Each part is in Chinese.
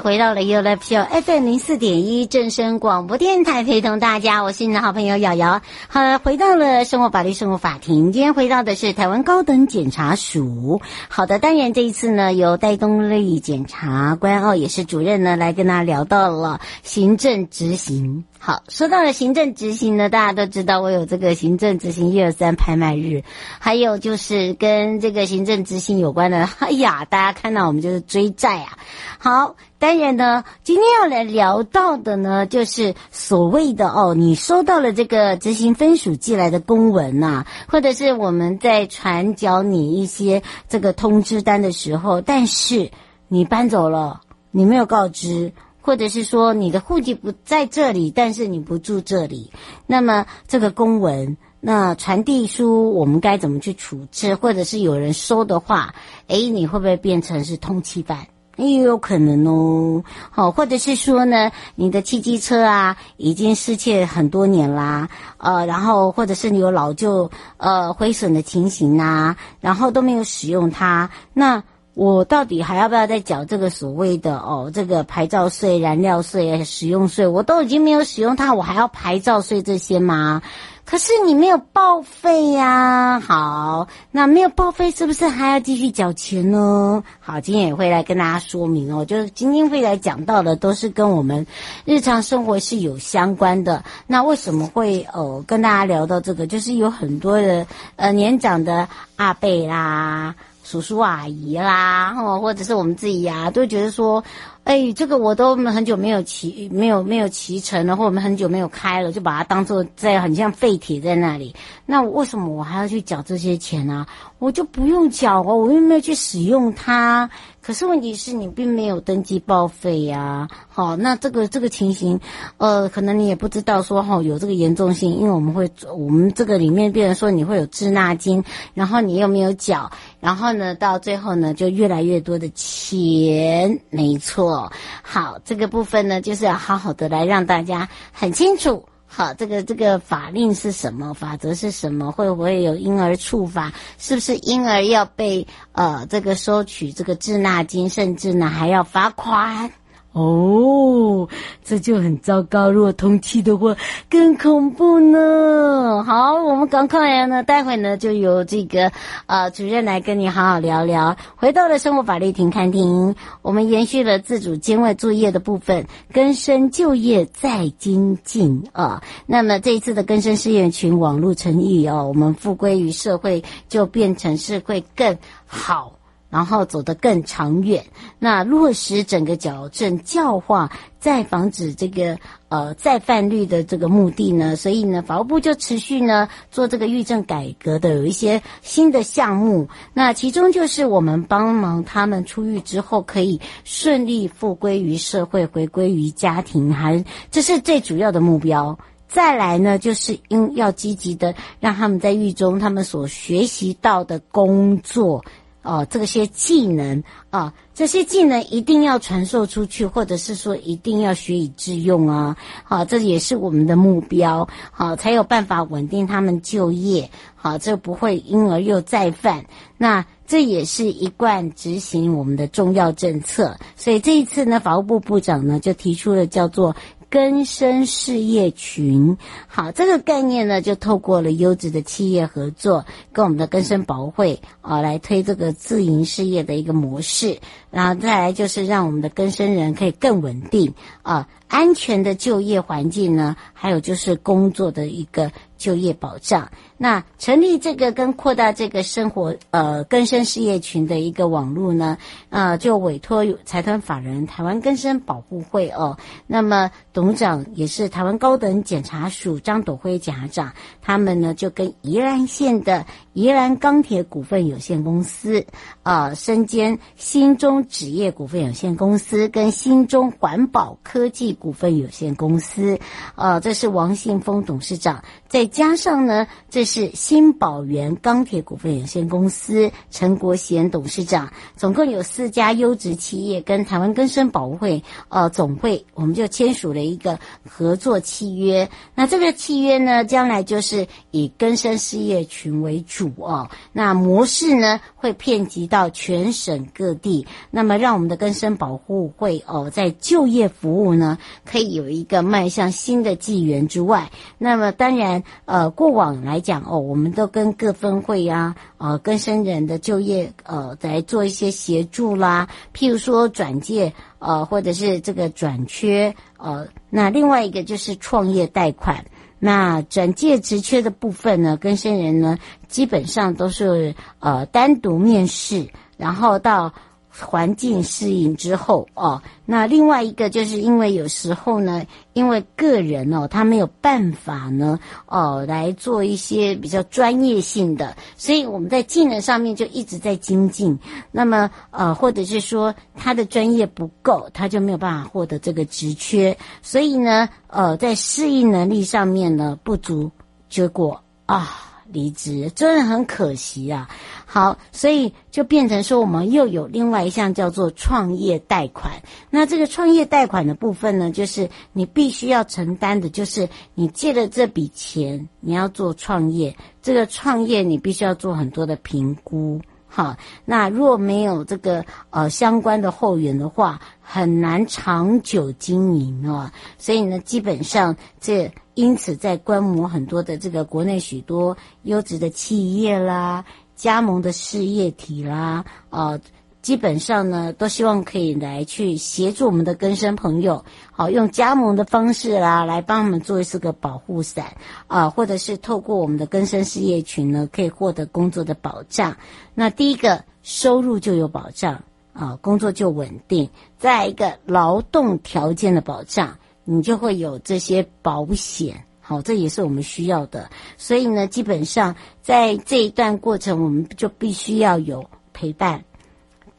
回到了 U L P O FM 零四点一正声广播电台，陪同大家，我是你的好朋友瑶瑶。好，回到了生活法律生活法庭，今天回到的是台湾高等检察署。好的，当然这一次呢，由戴东丽检察官哦，也是主任呢，来跟大家聊到了行政执行。好，说到了行政执行呢，大家都知道我有这个行政执行一二三拍卖日，还有就是跟这个行政执行有关的，哎呀，大家看到我们就是追债啊。好，当然呢，今天要来聊到的呢，就是所谓的哦，你收到了这个执行分署寄来的公文呐、或者是我们在传缴你一些这个通知单的时候，但是你搬走了，你没有告知。或者是说你的户籍不在这里，但是你不住这里，那么这个公文，那传递书我们该怎么去处置？或者是有人收的话，诶，你会不会变成是通缉犯？也有可能哦。好，或者是说呢，你的汽机车啊已经失窃很多年啦，呃，然后或者是你有老旧呃毁损的情形啊，然后都没有使用它，那。我到底还要不要再缴这个所谓的哦，这个牌照税、燃料税、使用税？我都已经没有使用它，我还要牌照税这些吗？可是你没有报废呀。好，那没有报废是不是还要继续缴钱呢？好，今天也会来跟大家说明哦，就是今天会来讲到的都是跟我们日常生活是有相关的。那为什么会呃跟大家聊到这个？就是有很多的呃年长的阿贝啦。叔叔阿姨啦，哦，或者是我们自己呀、啊，都觉得说，哎，这个我都很久没有骑，没有没有骑乘了，或我们很久没有开了，就把它当做在很像废铁在那里。那为什么我还要去缴这些钱呢、啊？我就不用缴哦，我又没有去使用它。可是问题是你并没有登记报废呀，好，那这个这个情形，呃，可能你也不知道说哈有这个严重性，因为我们会我们这个里面变成说你会有滞纳金，然后你又没有缴，然后呢到最后呢就越来越多的钱，没错，好，这个部分呢就是要好好的来让大家很清楚。好，这个这个法令是什么？法则是什么？会不会有婴儿处罚？是不是婴儿要被呃这个收取这个滞纳金，甚至呢还要罚款？哦，这就很糟糕。如果通气的话，更恐怖呢。好，我们赶快呢，待会呢就由这个呃主任来跟你好好聊聊。回到了生活法律庭看庭，我们延续了自主监外作业的部分，更生就业再精进啊。那么这一次的更生事业群网络成立哦，我们复归于社会，就变成是会更好。然后走得更长远，那落实整个矫正教化，再防止这个呃再犯率的这个目的呢，所以呢，法务部就持续呢做这个狱政改革的有一些新的项目。那其中就是我们帮忙他们出狱之后可以顺利复归于社会，回归于家庭，还这是最主要的目标。再来呢，就是因要积极的让他们在狱中他们所学习到的工作。哦，这些技能啊，这些技能一定要传授出去，或者是说一定要学以致用啊！好，这也是我们的目标，好，才有办法稳定他们就业，好，这不会因而又再犯。那这也是一贯执行我们的重要政策。所以这一次呢，法务部部长呢就提出了叫做。更生事业群，好，这个概念呢，就透过了优质的企业合作，跟我们的更生保会啊，来推这个自营事业的一个模式，然后再来就是让我们的更生人可以更稳定啊。安全的就业环境呢，还有就是工作的一个就业保障。那成立这个跟扩大这个生活呃更生事业群的一个网络呢，呃，就委托财团法人台湾更生保护会哦。那么董事长也是台湾高等检察署张斗辉检察长，他们呢就跟宜兰县的宜兰钢铁股份有限公司，呃，身兼新中纸业股份有限公司跟新中环保科技。股份有限公司，呃，这是王信峰董事长，再加上呢，这是新宝源钢铁股份有限公司陈国贤董事长，总共有四家优质企业跟台湾根生保护会呃总会，我们就签署了一个合作契约。那这个契约呢，将来就是以更生事业群为主哦。那模式呢，会遍及到到全省各地，那么让我们的更生保护会哦，在就业服务呢。可以有一个迈向新的纪元之外，那么当然，呃，过往来讲哦，我们都跟各分会啊，呃，更生人的就业，呃，来做一些协助啦，譬如说转介，呃，或者是这个转缺，呃，那另外一个就是创业贷款，那转介职缺的部分呢，跟生人呢，基本上都是呃单独面试，然后到。环境适应之后哦，那另外一个就是因为有时候呢，因为个人哦，他没有办法呢哦来做一些比较专业性的，所以我们在技能上面就一直在精进。那么呃，或者是说他的专业不够，他就没有办法获得这个职缺，所以呢呃，在适应能力上面呢不足，结果啊。离职真的很可惜啊！好，所以就变成说，我们又有另外一项叫做创业贷款。那这个创业贷款的部分呢，就是你必须要承担的，就是你借了这笔钱，你要做创业。这个创业你必须要做很多的评估。好，那若没有这个呃相关的后援的话，很难长久经营哦。所以呢，基本上这因此在观摩很多的这个国内许多优质的企业啦、加盟的事业体啦，呃。基本上呢，都希望可以来去协助我们的更生朋友，好用加盟的方式啦，来帮我们做一次个保护伞啊，或者是透过我们的更生事业群呢，可以获得工作的保障。那第一个收入就有保障啊，工作就稳定。再一个劳动条件的保障，你就会有这些保险，好，这也是我们需要的。所以呢，基本上在这一段过程，我们就必须要有陪伴。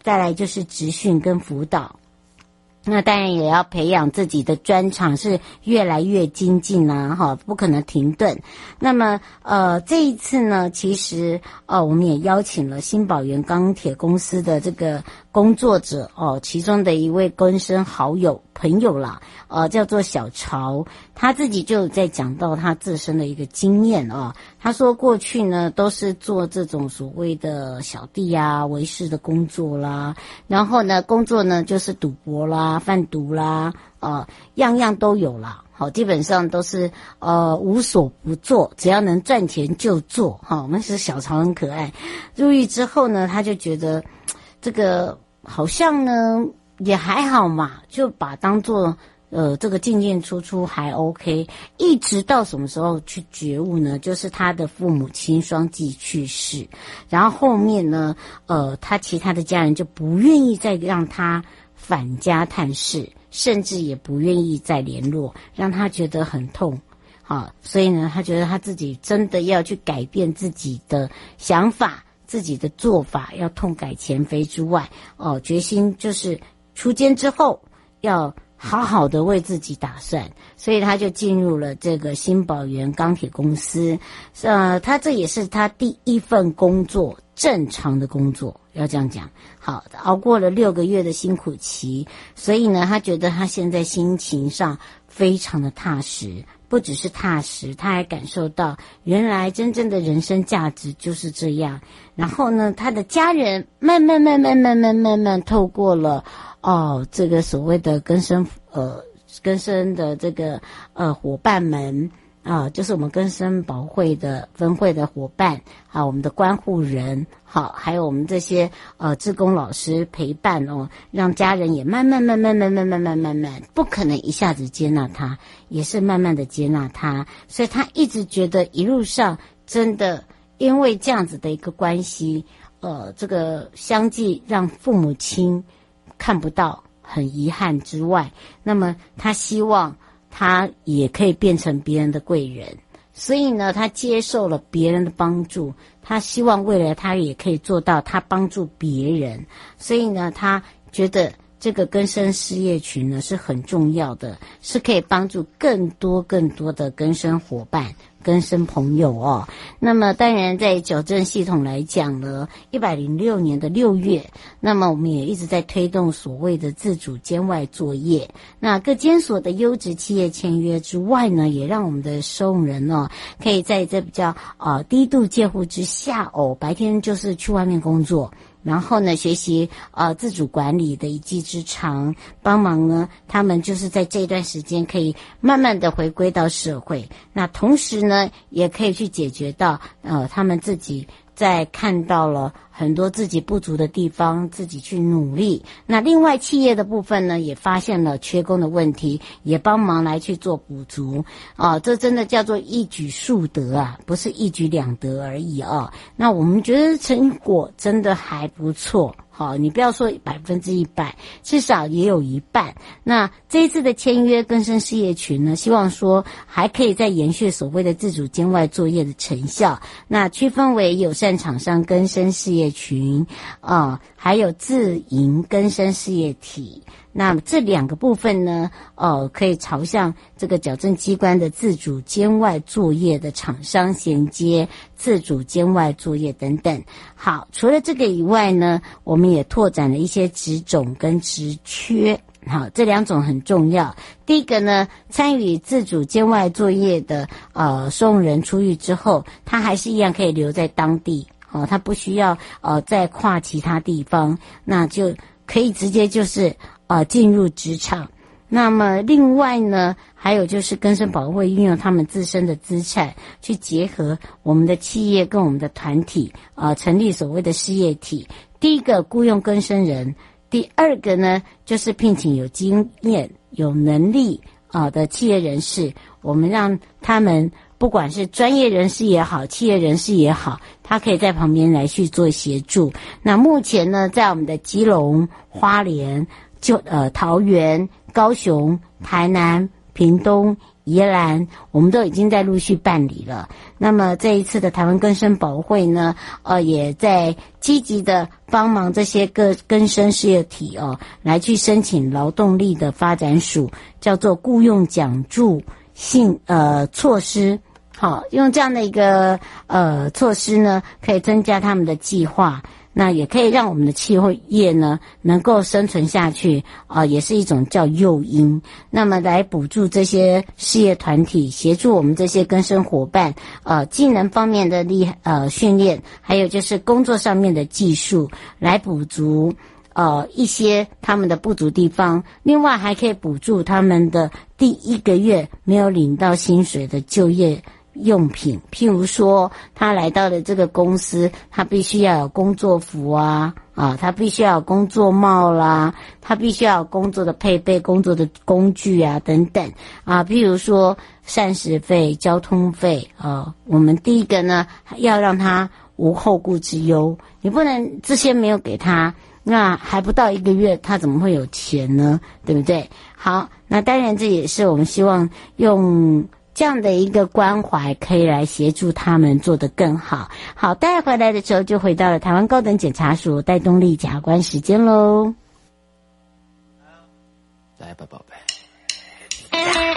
再来就是职训跟辅导，那当然也要培养自己的专长，是越来越精进啊，哈，不可能停顿。那么，呃，这一次呢，其实，呃，我们也邀请了新宝源钢铁公司的这个。工作者哦，其中的一位更生好友朋友啦，呃，叫做小潮，他自己就在讲到他自身的一个经验啊。他说过去呢都是做这种所谓的小弟啊、维师的工作啦，然后呢工作呢就是赌博啦、贩毒啦，呃，样样都有啦。好，基本上都是呃无所不做，只要能赚钱就做。哈，我们是小潮很可爱。入狱之后呢，他就觉得这个。好像呢也还好嘛，就把当做呃这个进进出出还 OK，一直到什么时候去觉悟呢？就是他的父母亲双继去世，然后后面呢，呃，他其他的家人就不愿意再让他返家探视，甚至也不愿意再联络，让他觉得很痛。好，所以呢，他觉得他自己真的要去改变自己的想法。自己的做法要痛改前非之外，哦，决心就是出监之后要好好的为自己打算，所以他就进入了这个新宝源钢铁公司。呃，他这也是他第一份工作，正常的工作，要这样讲。好，熬过了六个月的辛苦期，所以呢，他觉得他现在心情上非常的踏实。不只是踏实，他还感受到原来真正的人生价值就是这样。然后呢，他的家人慢慢慢慢慢慢慢慢透过了哦，这个所谓的更生呃更生的这个呃伙伴们啊，就是我们根生保会的分会的伙伴，啊，我们的关护人，好，还有我们这些呃志工老师陪伴哦，让家人也慢慢慢慢慢慢慢慢慢慢，不可能一下子接纳他，也是慢慢的接纳他，所以他一直觉得一路上真的因为这样子的一个关系，呃，这个相继让父母亲看不到，很遗憾之外，那么他希望。他也可以变成别人的贵人，所以呢，他接受了别人的帮助，他希望未来他也可以做到他帮助别人，所以呢，他觉得这个根生事业群呢是很重要的，是可以帮助更多更多的根生伙伴。跟生朋友哦，那么当然在矫正系统来讲呢，一百零六年的六月，那么我们也一直在推动所谓的自主监外作业。那各监所的优质企业签约之外呢，也让我们的收容人呢，可以在这比较呃低度介护之下哦，白天就是去外面工作。然后呢，学习呃自主管理的一技之长，帮忙呢，他们就是在这段时间可以慢慢的回归到社会。那同时呢，也可以去解决到呃他们自己。在看到了很多自己不足的地方，自己去努力。那另外企业的部分呢，也发现了缺工的问题，也帮忙来去做补足。啊，这真的叫做一举数得啊，不是一举两得而已啊。那我们觉得成果真的还不错。好，你不要说百分之一百，至少也有一半。那这一次的签约更生事业群呢，希望说还可以再延续所谓的自主境外作业的成效。那区分为友善厂商更生事业群啊、还有自营更生事业体。那这两个部分呢，呃，可以朝向这个矫正机关的自主监外作业的厂商衔接，自主监外作业等等。好，除了这个以外呢，我们也拓展了一些职种跟职缺。好，这两种很重要。第一个呢，参与自主监外作业的呃送人出狱之后，他还是一样可以留在当地，哦，他不需要呃再跨其他地方，那就可以直接就是。啊、进入职场。那么，另外呢，还有就是根生保会运用他们自身的资产，去结合我们的企业跟我们的团体，啊、成立所谓的事业体。第一个雇佣更生人，第二个呢，就是聘请有经验、有能力啊、的企业人士，我们让他们。不管是专业人士也好，企业人士也好，他可以在旁边来去做协助。那目前呢，在我们的基隆、花莲、就呃桃园、高雄、台南、屏东、宜兰，我们都已经在陆续办理了。那么这一次的台湾更生保会呢，呃，也在积极的帮忙这些个更生事业体哦，来去申请劳动力的发展署，叫做雇用奖助性呃措施。好，用这样的一个呃措施呢，可以增加他们的计划，那也可以让我们的气候业呢能够生存下去啊、也是一种叫诱因。那么来补助这些事业团体，协助我们这些更生伙伴，呃，技能方面的厉呃训练，还有就是工作上面的技术，来补足呃一些他们的不足地方。另外还可以补助他们的第一个月没有领到薪水的就业。用品，譬如说，他来到了这个公司，他必须要有工作服啊，啊，他必须要有工作帽啦，他必须要有工作的配备、工作的工具啊，等等啊，譬如说膳食费、交通费啊，我们第一个呢，要让他无后顾之忧，你不能这些没有给他，那还不到一个月，他怎么会有钱呢？对不对？好，那当然这也是我们希望用。这样的一个关怀可以来协助他们做得更好。好，带回来的时候就回到了台湾高等检察署戴东丽检察官时间喽。来吧，宝贝。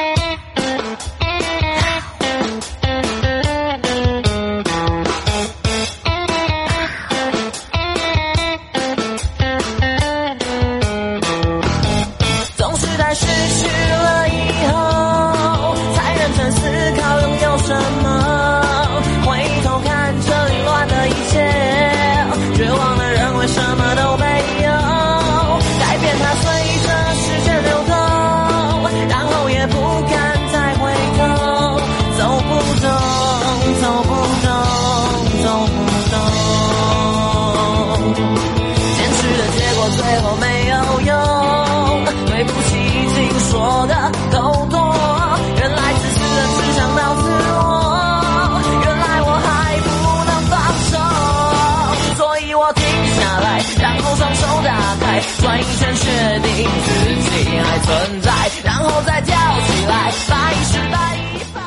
存在，然后再叫起来，百十百一百。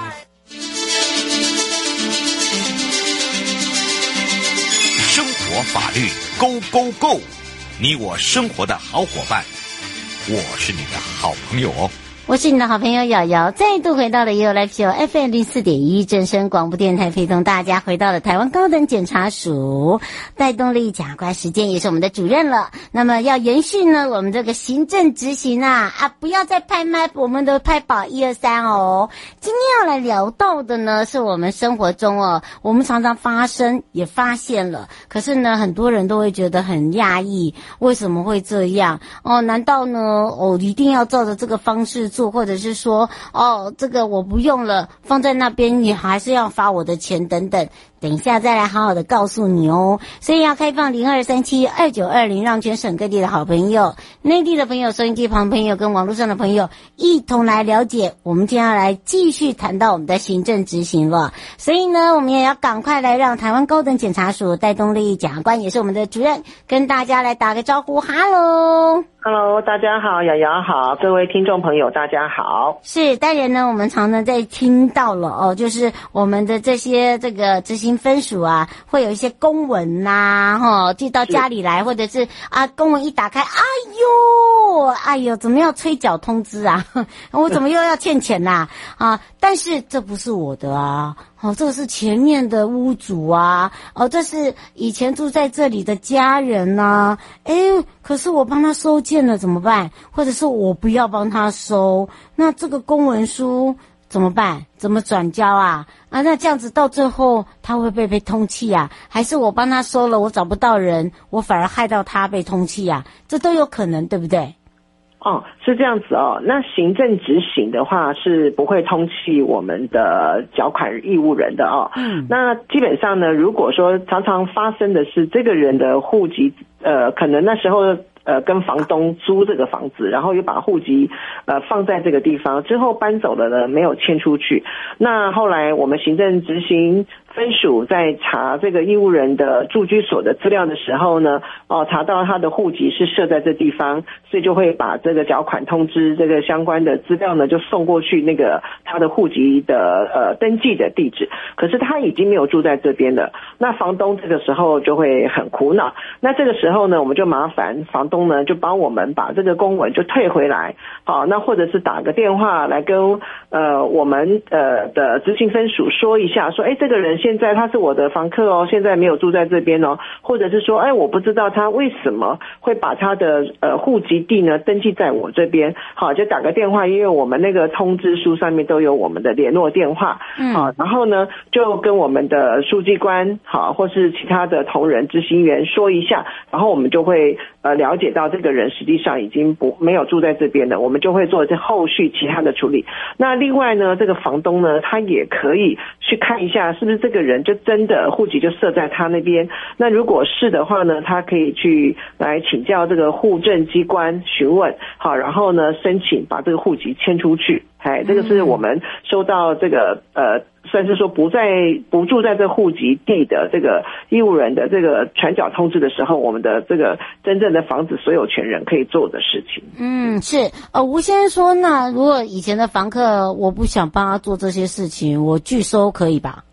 生活法律 Go Go Go，你我生活的好伙伴，我是你的好朋友哦。我是你的好朋友瑶瑶，再度回到了 ufofm 零四点一正声广播电台，陪同大家回到了台湾高等检察署戴动力检察官，时间也是我们的主任了。那么要延续呢，我们这个行政执行啊啊，不要再拍麦，我们的拍保一二三哦。今天要来聊到的呢，是我们生活中哦，我们常常发生也发现了，可是呢，很多人都会觉得很讶异，为什么会这样哦？难道呢，哦，一定要照着这个方式做？或者是说，哦，这个我不用了，放在那边，你还是要发我的钱等等。等一下再来好好的告诉你哦。所以要开放零二三七二九二零，让全省各地的好朋友、内地的朋友、收音机旁朋友跟网络上的朋友一同来了解。我们接下来继续谈到我们的行政执行了。所以呢，我们也要赶快来让台湾高等检察署戴东立检察官，也是我们的主任，跟大家来打个招呼。哈喽。Hello，大家好，瑶瑶好，各位听众朋友，大家好。是，当然呢，我们常常在听到了哦，就是我们的这些这个执行分署啊，会有一些公文呐、啊，哈、寄到家里来，或者是啊，公文一打开，哎呦，哎呦，怎么要催缴通知啊？我怎么又要欠钱呐、啊？但是这不是我的啊。哦，这个是前面的屋主啊，哦，这是以前住在这里的家人呐、啊，诶，可是我帮他收件了怎么办？或者是我不要帮他收，那这个公文书怎么办？怎么转交啊？啊，那这样子到最后他会不会被通缉啊？还是我帮他收了，我找不到人，我反而害到他被通缉啊？这都有可能，对不对？哦，是这样子哦。那行政执行的话是不会通气我们的缴款义务人的哦。嗯。那基本上呢，如果说常常发生的是这个人的户籍，呃，可能那时候呃跟房东租这个房子，然后又把户籍呃放在这个地方，之后搬走了呢，没有迁出去。那后来我们行政执行。分署在查这个义务人的住居所的资料的时候呢，哦，查到他的户籍是设在这地方，所以就会把这个缴款通知这个相关的资料呢，就送过去那个他的户籍的呃登记的地址。可是他已经没有住在这边了，那房东这个时候就会很苦恼。那这个时候呢，我们就麻烦房东呢，就帮我们把这个公文就退回来，好，那或者是打个电话来跟呃我们呃的执行分署说一下，说哎这个人。现在他是我的房客哦，现在没有住在这边哦，或者是说，哎，我不知道他为什么会把他的呃户籍地呢登记在我这边，好，就打个电话，因为我们那个通知书上面都有我们的联络电话，嗯，好，然后呢就跟我们的书记官好，或是其他的同仁执行员说一下，然后我们就会呃了解到这个人实际上已经不没有住在这边了，我们就会做这后续其他的处理。那另外呢，这个房东呢，他也可以去看一下是不是这个。这个人就真的户籍就设在他那边，那如果是的话呢，他可以去来请教这个户政机关询问，好，然后呢申请把这个户籍迁出去，哎，这个是我们收到这个呃，算是说不在不住在这户籍地的这个义务人的这个传缴通知的时候，我们的这个真正的房子所有权人可以做的事情。嗯，是，呃，吴先生说，那如果以前的房客我不想帮他做这些事情，我拒收可以吧？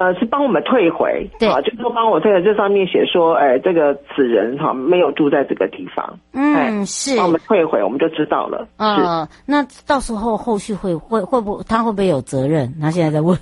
呃，是帮我们退回，对，啊，就是说帮我退回。这上面写说，哎，这个此人哈没有住在这个地方，嗯，是，帮我们退回，我们就知道了。嗯，那到时候后续会会会不他会不会有责任？他现在在问。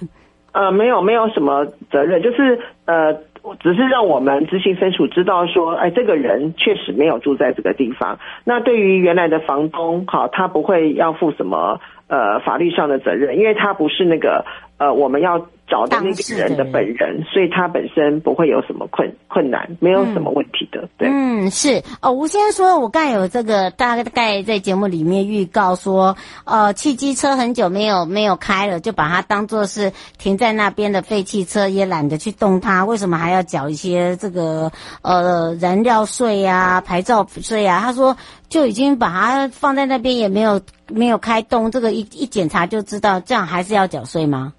呃，没有，没有什么责任，就是呃，只是让我们执行分署知道说，哎，这个人确实没有住在这个地方。那对于原来的房东，好，他不会要负什么呃法律上的责任，因为他不是那个呃我们要。找的那个人的本人，人所以他本身不会有什么困困难，没有什么问题的。嗯、对，嗯，是哦。吴先生说，我刚才有这个大概在节目里面预告说，呃，汽机车很久没有没有开了，就把它当做是停在那边的废汽车，也懒得去动它。为什么还要缴一些这个呃燃料税呀、牌照税呀？他说就已经把它放在那边，也没有没有开动，这个一一检查就知道，这样还是要缴税吗？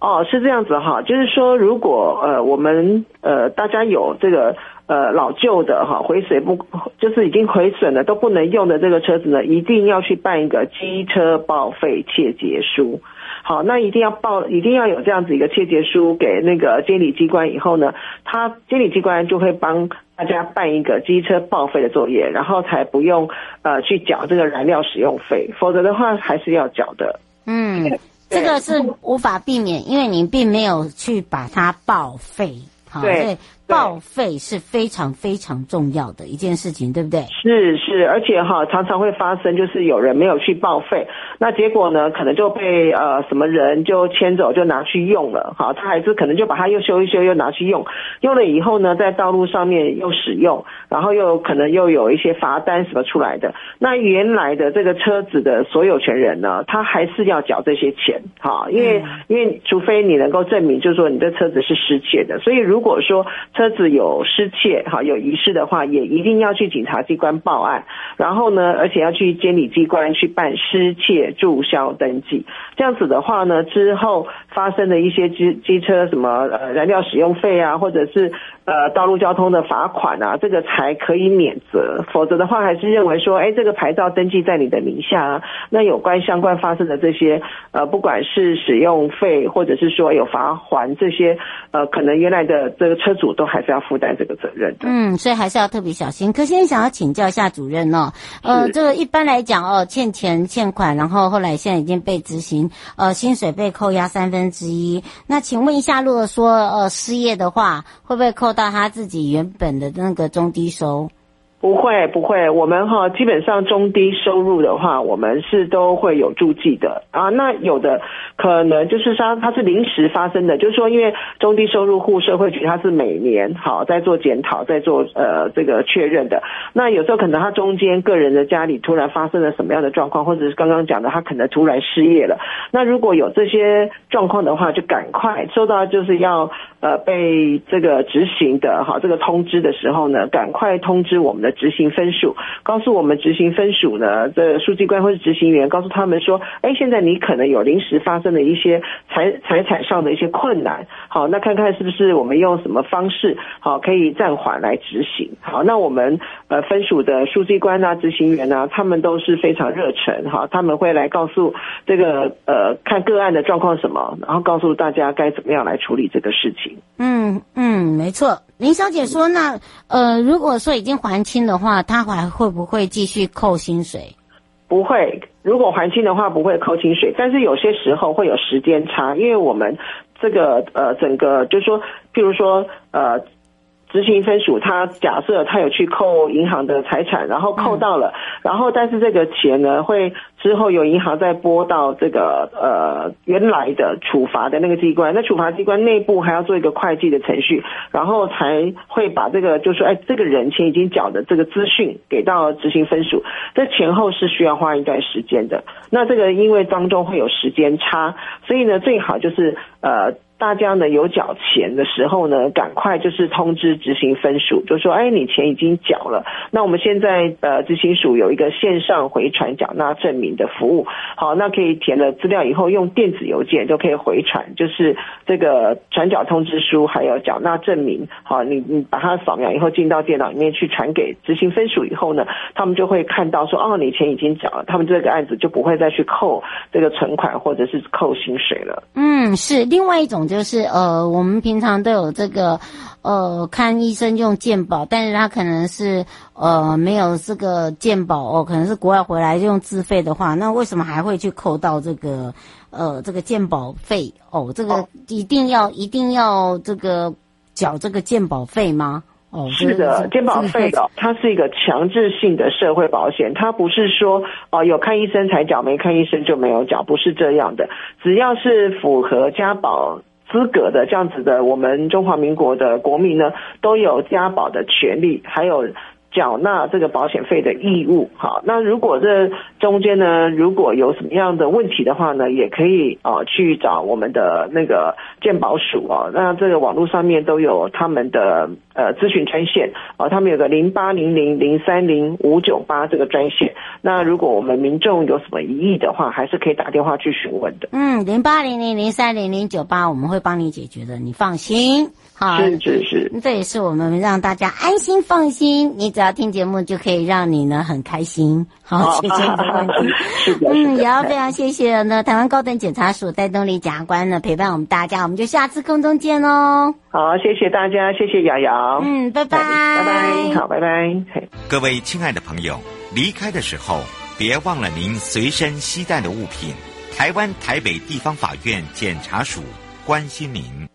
哦，是这样子哈，就是说，如果呃我们呃大家有这个呃老旧的哈毁损不就是已经毁损了都不能用的这个车子呢，一定要去办一个机车报废切结书。好，那一定要报，一定要有这样子一个切结书给那个监理机关以后呢，他监理机关就会帮大家办一个机车报废的作业，然后才不用呃去缴这个燃料使用费，否则的话还是要缴的。嗯，这个是无法避免，因为你并没有去把它报废。好，对。报废是非常非常重要的一件事情，对不对？是是，而且哈，常常会发生，就是有人没有去报废，那结果呢，可能就被呃什么人就牵走，就拿去用了。哈，他还是可能就把它又修一修，又拿去用，用了以后呢，在道路上面又使用，然后又可能又有一些罚单什么出来的。那原来的这个车子的所有权人呢，他还是要缴这些钱，哈，因为、嗯、因为除非你能够证明，就是说你的车子是失窃的，所以如果说。车子有失窃，哈，有遗失的话，也一定要去警察机关报案，然后呢，而且要去监理机关去办失窃注销登记。这样子的话呢，之后发生的一些机机车什么呃燃料使用费啊，或者是呃道路交通的罚款啊，这个才可以免责。否则的话，还是认为说，哎，这个牌照登记在你的名下啊，那有关相关发生的这些呃，不管是使用费，或者是说有罚还这些，呃，可能原来的这个车主都。还是要负担这个责任的。嗯，所以还是要特别小心。可是，你想要请教一下主任哦，呃，这个一般来讲哦，欠钱欠款，然后后来现在已经被执行，呃，薪水被扣押三分之一。那请问一下，如果说呃失业的话，会不会扣到他自己原本的那个中低收？不会不会，我们哈基本上中低收入的话，我们是都会有注记的啊。那有的可能就是说它是临时发生的，就是说因为中低收入户社会局它是每年好在做检讨，在做呃这个确认的。那有时候可能他中间个人的家里突然发生了什么样的状况，或者是刚刚讲的他可能突然失业了。那如果有这些状况的话，就赶快收到就是要呃被这个执行的哈这个通知的时候呢，赶快通知我们的。执行分数告诉我们，执行分数呢，这书记官或是执行员告诉他们说，哎，现在你可能有临时发生的一些财财产上的一些困难，好，那看看是不是我们用什么方式，好，可以暂缓来执行。好，那我们呃分署的书记官啊、执行员啊，他们都是非常热忱，哈，他们会来告诉这个呃看个案的状况什么，然后告诉大家该怎么样来处理这个事情。嗯嗯，没错。林小姐说：“那呃，如果说已经还清的话，他还会不会继续扣薪水？不会，如果还清的话，不会扣薪水。但是有些时候会有时间差，因为我们这个呃，整个就是说，譬如说呃。”执行分署，他假设他有去扣银行的财产，然后扣到了，然后但是这个钱呢，会之后有银行再拨到这个呃原来的处罚的那个机关，那处罚机关内部还要做一个会计的程序，然后才会把这个就是说，哎，这个人钱已经缴的这个资讯给到执行分署，这前后是需要花一段时间的。那这个因为当中会有时间差，所以呢，最好就是呃。大家呢有缴钱的时候呢，赶快就是通知执行分署，就说，哎，你钱已经缴了。那我们现在呃执行署有一个线上回传缴纳证明的服务，好，那可以填了资料以后用电子邮件就可以回传，就是这个传缴通知书还有缴纳证明，好，你你把它扫描以后进到电脑里面去传给执行分署以后呢，他们就会看到说，哦，你钱已经缴了，他们这个案子就不会再去扣这个存款或者是扣薪水了。嗯，是另外一种。就是呃，我们平常都有这个呃看医生用健保，但是他可能是呃没有这个健保哦，可能是国外回来用自费的话，那为什么还会去扣到这个呃这个健保费哦？这个一定要一定要这个缴这个健保费吗？哦，是的，健保费的，它是一个强制性的社会保险，它不是说哦有看医生才缴，没看医生就没有缴，不是这样的，只要是符合加保。资格的这样子的，我们中华民国的国民呢，都有家保的权利，还有缴纳这个保险费的义务。好，那如果这中间呢，如果有什么样的问题的话呢，也可以啊、呃、去找我们的那个健保署啊。那这个网络上面都有他们的呃咨询专线啊，他们有个零八零零零三零五九八这个专线。那如果我们民众有什么疑义的话，还是可以打电话去询问的。嗯，零八零零零三零零九八，我们会帮你解决的，你放心。好，是是是，这也是我们让大家安心放心。你只要听节目，就可以让你呢很开心。好，解决你的问题。嗯，也要非常谢谢呢台湾高等检察署戴东尼检察官呢陪伴我们大家，我们就下次空中见哦。好，谢谢大家，谢谢瑶瑶。嗯，拜拜，拜拜，好，拜拜。各位亲爱的朋友，离开的时候别忘了您随身携带的物品。台湾台北地方法院检察署关心您。